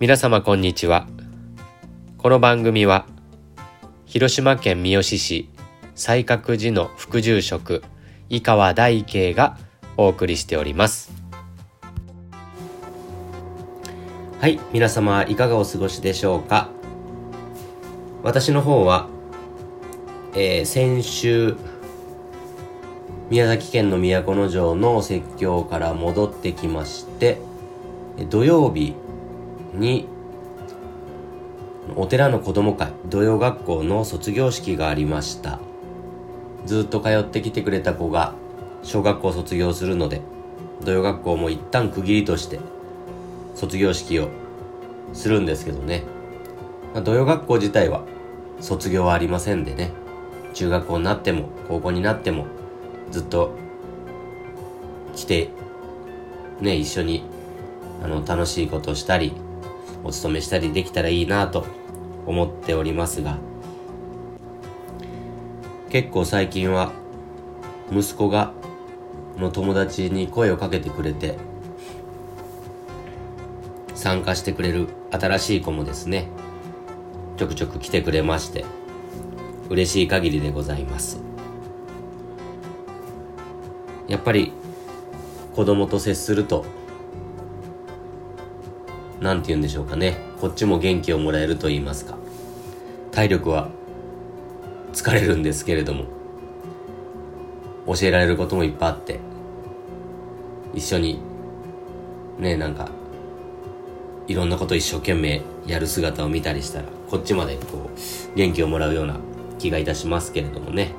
皆様こんにちは。この番組は広島県三次市西覚寺の副住職井川大慶がお送りしております。はい皆様いかがお過ごしでしょうか？私の方は、えー、先週宮崎県の都城の説教から戻ってきまして土曜日にお寺の子ども会土曜学校の卒業式がありました。ずっと通ってきてくれた子が小学校卒業するので土曜学校も一旦区切りとして卒業式をするんですけどね、まあ、土曜学校自体は卒業はありませんでね。中学校になっても高校になってもずっと来てね一緒にあの楽しいことをしたりお勤めしたりできたらいいなと思っておりますが結構最近は息子がの友達に声をかけてくれて参加してくれる新しい子もですねちょくちょく来てくれまして嬉しい限りでございます。やっぱり子供と接すると何て言うんでしょうかね。こっちも元気をもらえると言いますか。体力は疲れるんですけれども教えられることもいっぱいあって一緒にねなんかいろんなこと一生懸命やる姿を見たりしたらこっちまでこう元気をもらうような気がいたしますけれどもね。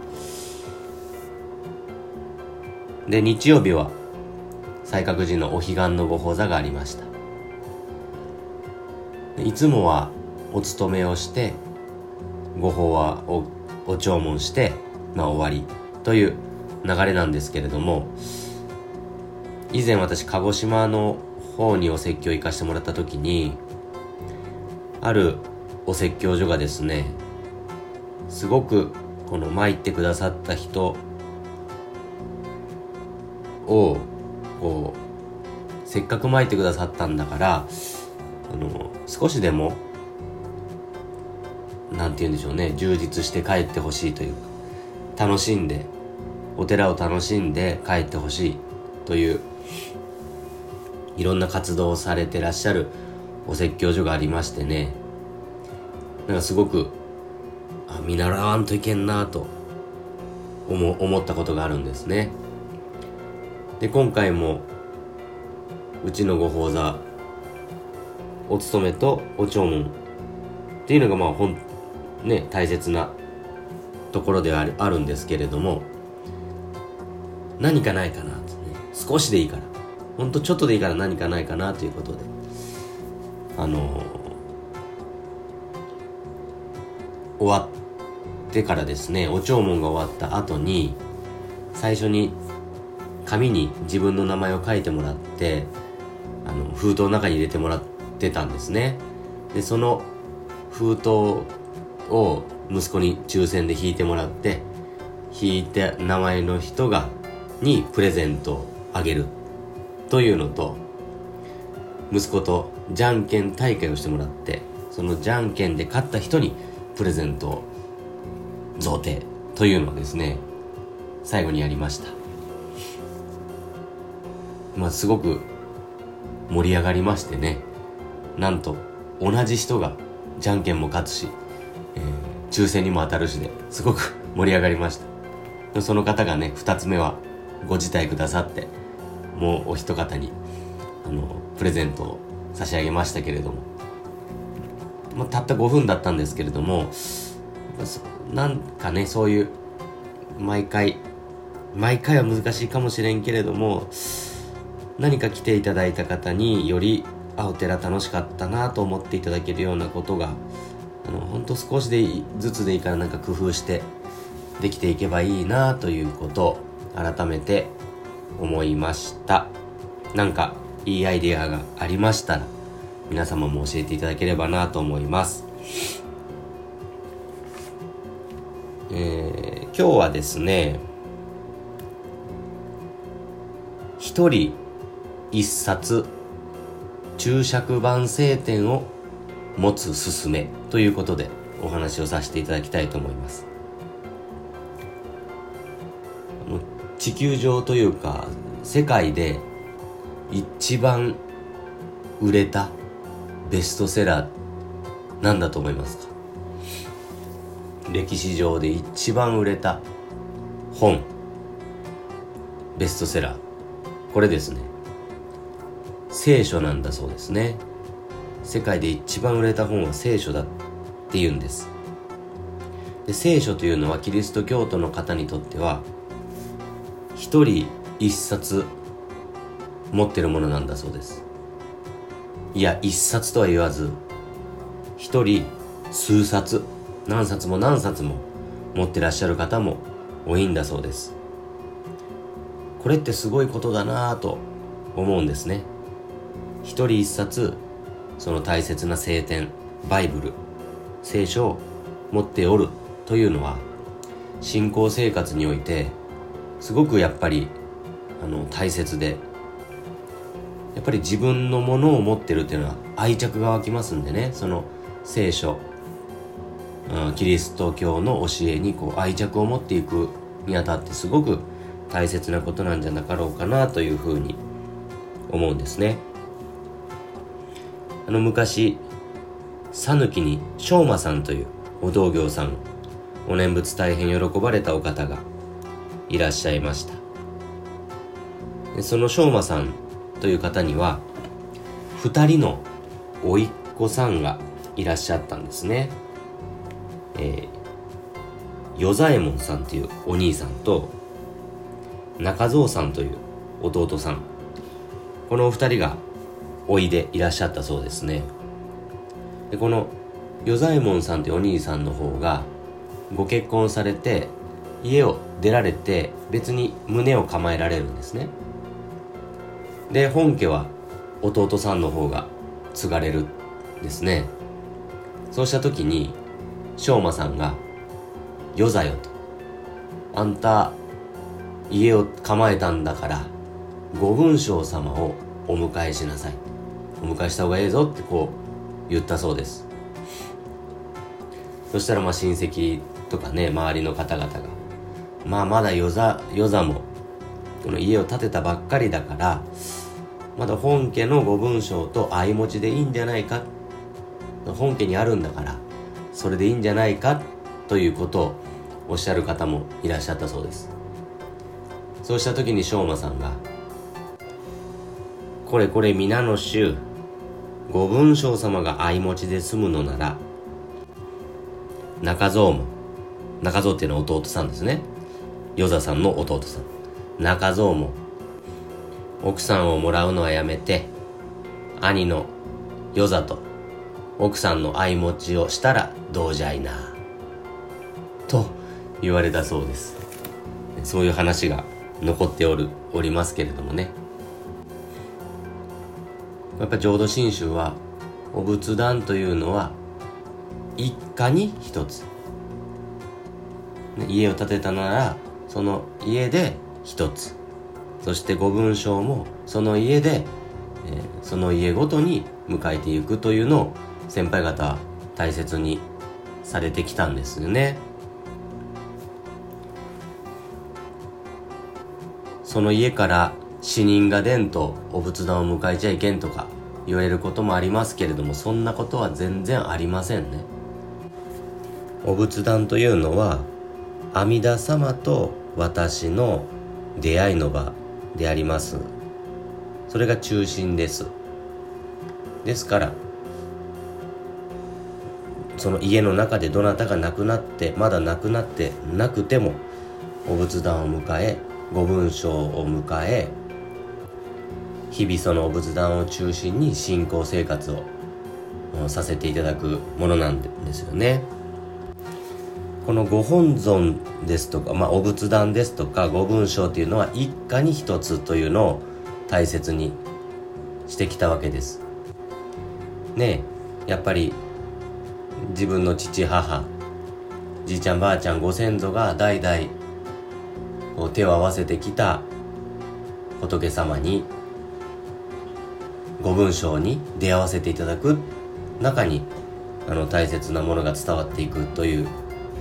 で日曜日は西覚寺のお彼岸のご法座がありました。いつもはお勤めをしてご法はおお弔問して、まあ、終わりという流れなんですけれども以前私鹿児島の方にお説教行かしてもらった時にあるお説教所がですねすごくこの参ってくださった人をこうせっかく参ってくださったんだからあの少しでも何て言うんでしょうね充実して帰ってほしいというか楽しんでお寺を楽しんで帰ってほしいといういろんな活動をされてらっしゃるお説教所がありましてね。なんかすごくあ見習わんといけんなと思思ったことがあるんですね。で今回もうちのご法座お勤めとお弔問っていうのがまあほんね大切なところではあるんですけれども何かないかな、ね、少しでいいから。ほんとちょっとでいいから何かないかなということで。あの終わってからですねお弔問が終わった後に最初に紙に自分の名前を書いてもらってあの封筒の中に入れてもらってってたんですね。でその封筒を息子に抽選で引いてもらって引いて名前の人がにプレゼントをあげるというのと息子とじゃんけん大会をしてもらってそのじゃんけんで勝った人にプレゼントを贈呈というのをですね最後にやりました。まあすごく盛り上がりましてね。なんと同じ人がじゃんけんも勝つし、えー、抽選にも当たるしですごく 盛り上がりました。その方がね2つ目はご辞退くださってもうお一方にあのプレゼントを差し上げましたけれども、まあ、たった5分だったんですけれどもなんかねそういう毎回毎回は難しいかもしれんけれども何か来ていただいた方によりあお寺楽しかったなと思っていただけるようなことがあの本当少しでずつでいいからなんか工夫してできていけばいいなということを改めて思いました。なんかいいアイデアがありましたら皆様も教えていただければなと思います。えー、今日はですね一人一冊注釈版聖典を持つすすめということでお話をさせていただきたいと思います。地球上というか世界で一番売れたベストセラーなんだと思いますか？歴史上で一番売れた本ベストセラー。これですね。聖書なんだそうですね。世界で一番売れた本は聖書だっていうんです。で聖書というのはキリスト教徒の方にとっては一人一冊持ってるものなんだそうです。いや一冊とは言わず一人数冊何冊も何冊も持ってらっしゃる方も多いんだそうです。これってすごいことだなぁと思うんですね。一人一冊その大切な聖典バイブル聖書を持っておるというのは信仰生活においてすごくやっぱりあの大切でやっぱり自分のものを持ってるっていうのは愛着が湧きますんでねその聖書、うん、キリスト教の教えにこう愛着を持っていくにあたってすごく大切なことなんじゃなかろうかなというふうに思うんですね。あの昔讃岐に昌磨さんというお道行さんお念仏大変喜ばれたお方がいらっしゃいました。その昌磨さんという方には2人の甥っ子さんがいらっしゃったんですね。えー、与左衛門さんというお兄さんと中蔵さんという弟さん。このお二人がおいでいらっしゃったそうですね。でこの与左衛門さんというお兄さんの方がご結婚されて家を出られて別に胸を構えられるんですね。で本家は弟さんの方が継がれるんですね。そうした時に昌磨さんが「よざよ」と「あんた家を構えたんだから五軍将様をお迎えしなさい」お迎えした方がええぞってこう言ったそうです。そしたらまあ親戚とかね周りの方々がまあまだ与座与座もこの家を建てたばっかりだからまだ本家のご文章と相持ちでいいんじゃないか本家にあるんだからそれでいいんじゃないかということをおっしゃる方もいらっしゃったそうです。そうした時に昌磨さんが「これこれ皆の衆ご文章様が相持ちで済むのなら中蔵も中蔵っていうのは弟さんですね。与座さんの弟さん。中蔵も奥さんをもらうのはやめて兄の与座と奥さんの相持ちをしたらどうじゃいな。と言われたそうです。そういう話が残っておるおりますけれどもね。やっぱ浄土真宗はお仏壇というのは一家に一つ、ね、家を建てたならその家で一つ。そしてご文章もその家で、えー、その家ごとに迎えていくというのを先輩方大切にされてきたんですよね。その家から死人が出んとお仏壇を迎えちゃいけんとか言われることもありますけれどもそんなことは全然ありませんね。お仏壇というのは阿弥陀様と私の出会いの場であります。それが中心です。ですからその家の中でどなたが亡くなってまだ亡くなってなくてもお仏壇を迎えご文章を迎え日々そのお仏壇を中心に信仰生活をさせていただくものなんですよね。このご本尊ですとか、まあ、お仏壇ですとかご文章というのは一家に一つというのを大切にしてきたわけです。ねやっぱり自分の父母じいちゃんばあちゃんご先祖が代々手を合わせてきた仏様にご文章に出会わせていただく中にあの大切なものが伝わっていくという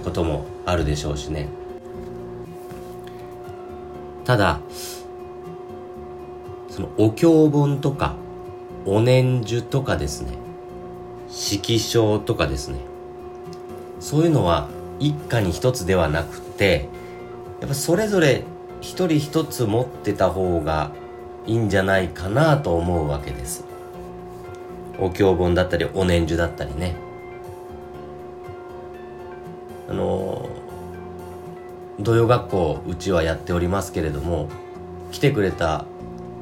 こともあるでしょうしね。ただそのお経本とかお念珠とかですね。色章とかですね。そういうのは一家に一つではなくてやっぱそれぞれ一人一つ持ってた方がいいんじゃないかなと思うわけです。お経本だったりお念珠だったりね。あの土曜学校うちはやっておりますけれども来てくれた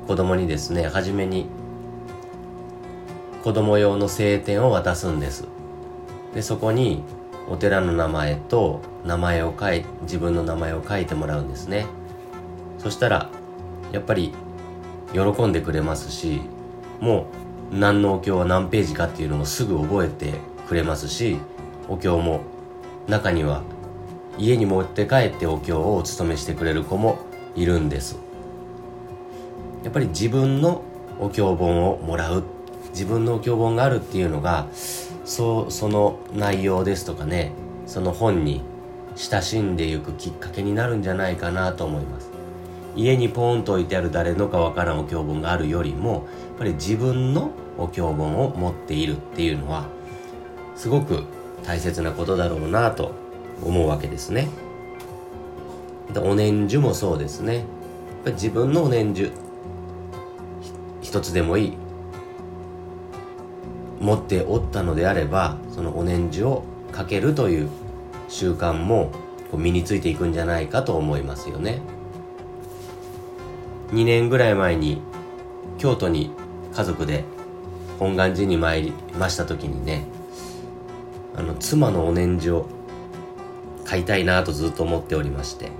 子供にですね初めに子供用の聖典を渡すんです。でそこにお寺の名前と名前を書い自分の名前を書いてもらうんですね。そしたらやっぱり喜んでくれますしもう何のお経は何ページかっていうのもすぐ覚えてくれますしお経も中には家に持って帰ってお経をお勤めしてくれる子もいるんです。やっぱり自分のお経本をもらう自分のお経本があるっていうのがそうその内容ですとかねその本に親しんでいくきっかけになるんじゃないかなと思います。家にポーンと置いてある誰のかわからんお経本があるよりもやっぱり自分のお経本を持っているっていうのはすごく大切なことだろうなと思うわけですね。でお念珠もそうですね。やっぱり自分のお念珠一つでもいい。持っておったのであればそのお念珠をかけるという習慣も身についていくんじゃないかと思いますよね。2年ぐらい前に京都に家族で本願寺に参りました時にねあの妻のお念珠を買いたいなとずっと思っておりまして。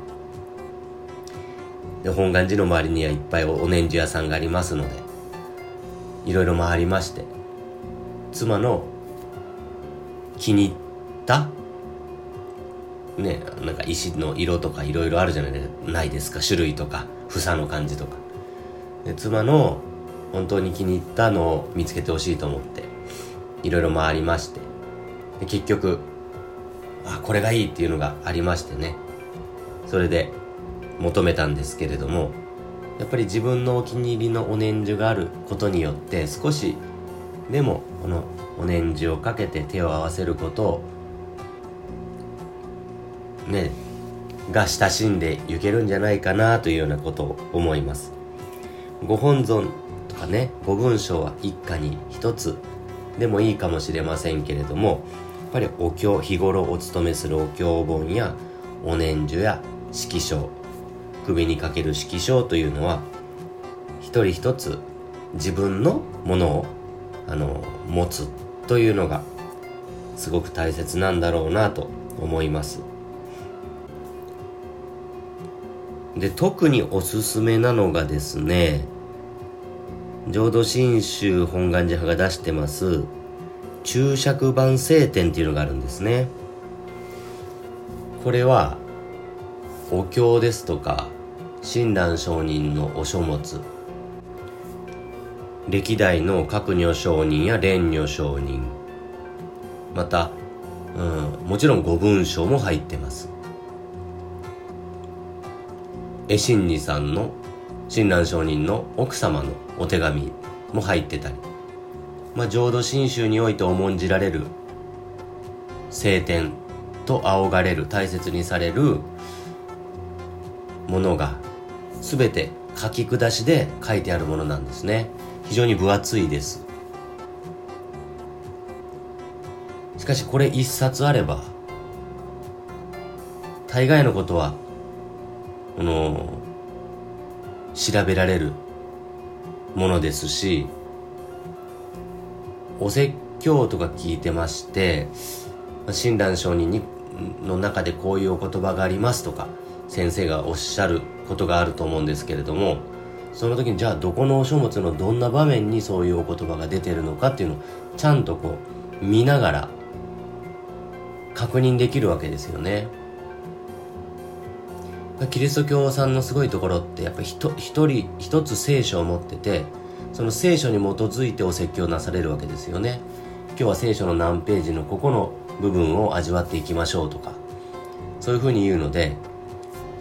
で本願寺の周りにはいっぱいお念珠屋さんがありますのでいろいろ回りまして妻の気に入ったねなんか石の色とかいろいろあるじゃないですか種類とか。房の感じとか。で妻の本当に気に入ったのを見つけてほしいと思っていろいろ回りまして。で結局あこれがいいっていうのがありましてね。それで求めたんですけれどもやっぱり自分のお気に入りのお念珠があることによって少しでもこのお念珠をかけて手を合わせることをねが親しんでいけるんじゃないかなというようなことを思います。ご本尊とかねご文章は一家に一つ。でもいいかもしれませんけれどもやっぱりお経日頃お勤めするお経本やお念珠や色章首にかける色章というのは一人一つ自分のものをあの持つというのがすごく大切なんだろうなと思います。で特におすすめなのがですね浄土真宗本願寺派が出してます注釈版聖典っていうのがあるんですね。これはお経ですとか親鸞上人のお書物歴代の各女上人や蓮女上人また、うん、もちろんご文章も入ってます。絵心二さんの親鸞上人の奥様のお手紙も入ってたり、まあ、浄土真宗において重んじられる聖典と仰がれる大切にされるものが全て書き下しで書いてあるものなんですね。非常に分厚いです。しかしこれ一冊あれば大概のことはこの調べられるものですしお説教とか聞いてまして親鸞上人にの中でこういうお言葉がありますとか先生がおっしゃることがあると思うんですけれどもその時にじゃあどこのお書物のどんな場面にそういうお言葉が出てるのかっていうのをちゃんとこう見ながら確認できるわけですよね。キリスト教さんのすごいところってやっぱり一人一つ聖書を持っててその聖書に基づいてお説教なされるわけですよね今日は聖書の何ページのここの部分を味わっていきましょうとかそういうふうに言うので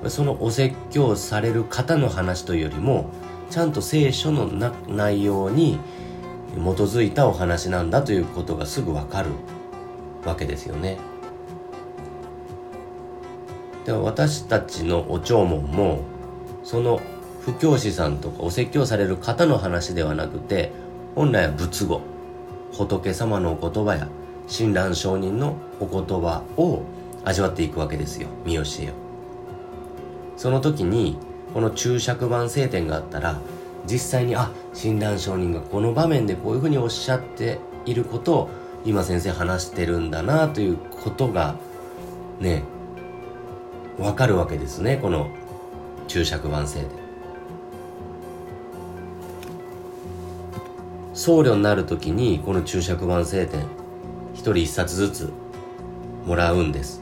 そのお説教される方の話というよりもちゃんと聖書の内容に基づいたお話なんだということがすぐわかるわけですよね。で私たちのお弔問もその布教師さんとかお説教される方の話ではなくて本来は仏語仏様のお言葉や親鸞上人のお言葉を味わっていくわけですよ見教えをその時にこの注釈版聖典があったら実際にあ親鸞上人がこの場面でこういうふうにおっしゃっていることを今先生話してるんだなということがねわかるわけですねこの注釈版聖典僧侶になる時にこの注釈版聖典一人一冊ずつもらうんです。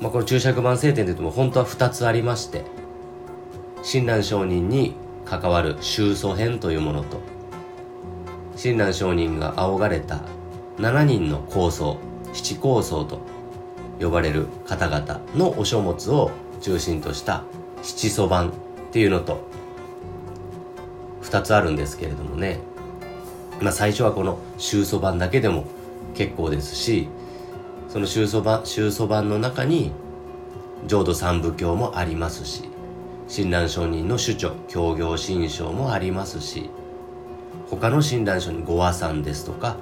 まあ、この注釈版聖典といっても本当は2つありまして親鸞上人に関わる宗祖編というものと親鸞上人が仰がれた7人の構想七構想と呼ばれる方々のお書物を中心とした七祖版っていうのと2つあるんですけれどもね。まあ最初はこの宗祖版だけでも結構ですしその宗祖版宗祖版の中に浄土三部経もありますし親鸞上人の主張教行新章もありますし他の親鸞上人ご和算ですとか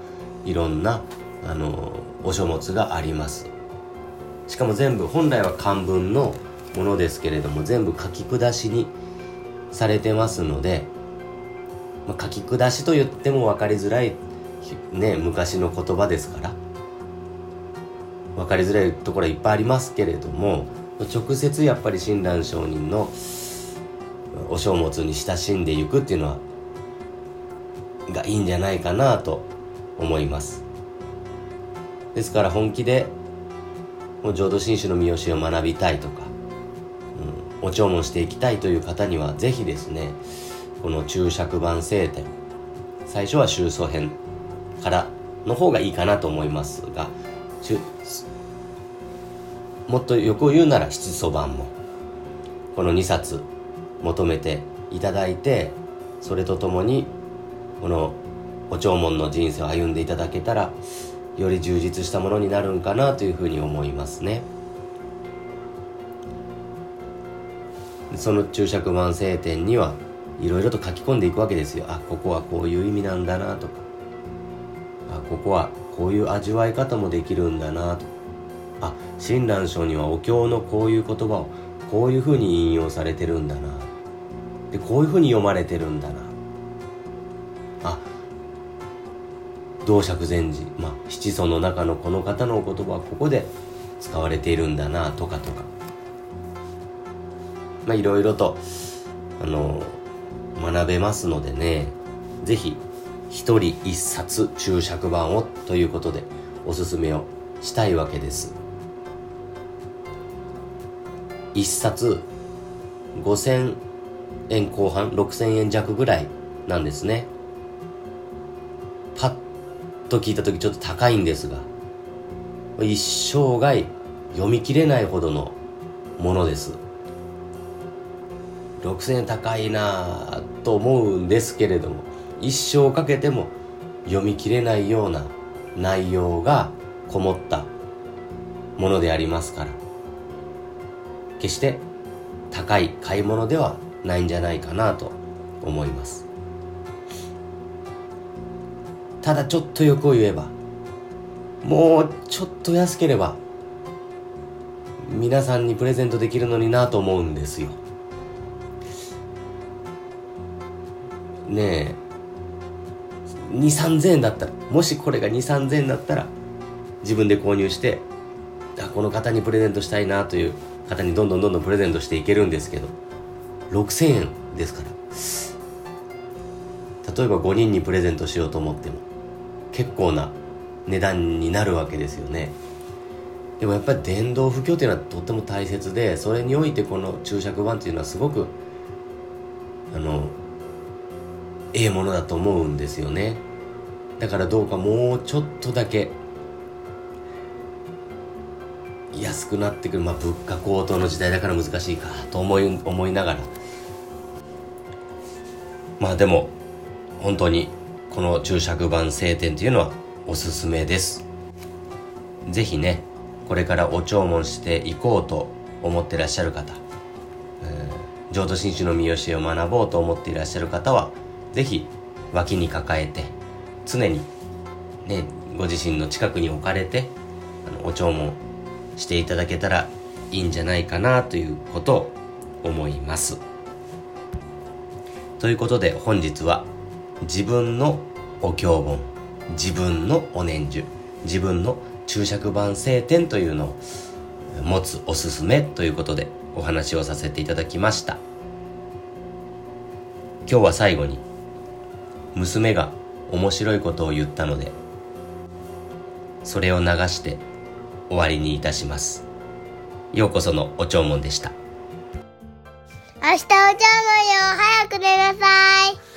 いろんなあのお書物があります。しかも全部本来は漢文のものですけれども全部書き下しにされてますので、まあ、書き下しと言っても分かりづらい、ね、昔の言葉ですから分かりづらいところはいっぱいありますけれども直接やっぱり親鸞上人のお書物に親しんでいくっていうのはがいいんじゃないかなと思います。ですから本気で浄土真宗の見教えを学びたいとか、うん、お弔問していきたいという方にはぜひですねこの注釈版聖典最初は宗祖編からの方がいいかなと思いますがもっと横を言うなら七祖版もこの2冊求めていただいてそれとともにこのお弔問の人生を歩んでいただけたらより充実したものになるんかなというふうに思いますね。その注釈版聖典にはいろいろと書き込んでいくわけですよ。あここはこういう意味なんだなとか。あここはこういう味わい方もできるんだなと。あ親鸞書にはお経のこういう言葉をこういうふうに引用されてるんだな。でこういうふうに読まれてるんだな。道釈禅師、まあ、七祖の中のこの方のお言葉はここで使われているんだなとかとか。まあいろいろとあの学べますのでね是非一人一冊注釈版をということでおすすめをしたいわけです。一冊5000円後半6000円弱ぐらいなんですね。と聞いた時ちょっと高いんですが一生涯読み切れないほどのものです。6000円高いなと思うんですけれども一生かけても読み切れないような内容がこもったものでありますから。決して高い買い物ではないんじゃないかなと思います。ただちょっと欲を言えばもうちょっと安ければ皆さんにプレゼントできるのになと思うんですよ。ねえ2 3 0 0 0円だったらもしこれが2 3 0 0 0円だったら自分で購入してあこの方にプレゼントしたいなという方にどんどんどんどんプレゼントしていけるんですけど6000円ですから。例えば5人にプレゼントしようと思っても結構な値段になるわけですよね。でもやっぱり電動不況っていうのはとっても大切でそれにおいてこの注釈版っていうのはすごくあのええものだと思うんですよね。だからどうかもうちょっとだけ安くなってくる、まあ、物価高騰の時代だから難しいかと思い思いながら。まあでも本当にこの注釈版晴天というのはおすすめです是非ねこれからお弔問していこうと思ってらっしゃる方、えー、浄土真宗の見教えを学ぼうと思っていらっしゃる方は是非脇に抱えて常にねご自身の近くに置かれてあのお弔問していただけたらいいんじゃないかなということを思います。ということで本日は自分のお経本自分のお念珠自分の注釈版聖典というのを持つおすすめということでお話をさせていただきました。今日は最後に娘が面白いことを言ったのでそれを流して終わりにいたします。ようこそのお弔問でした。明日お茶もよ。早く寝なさい。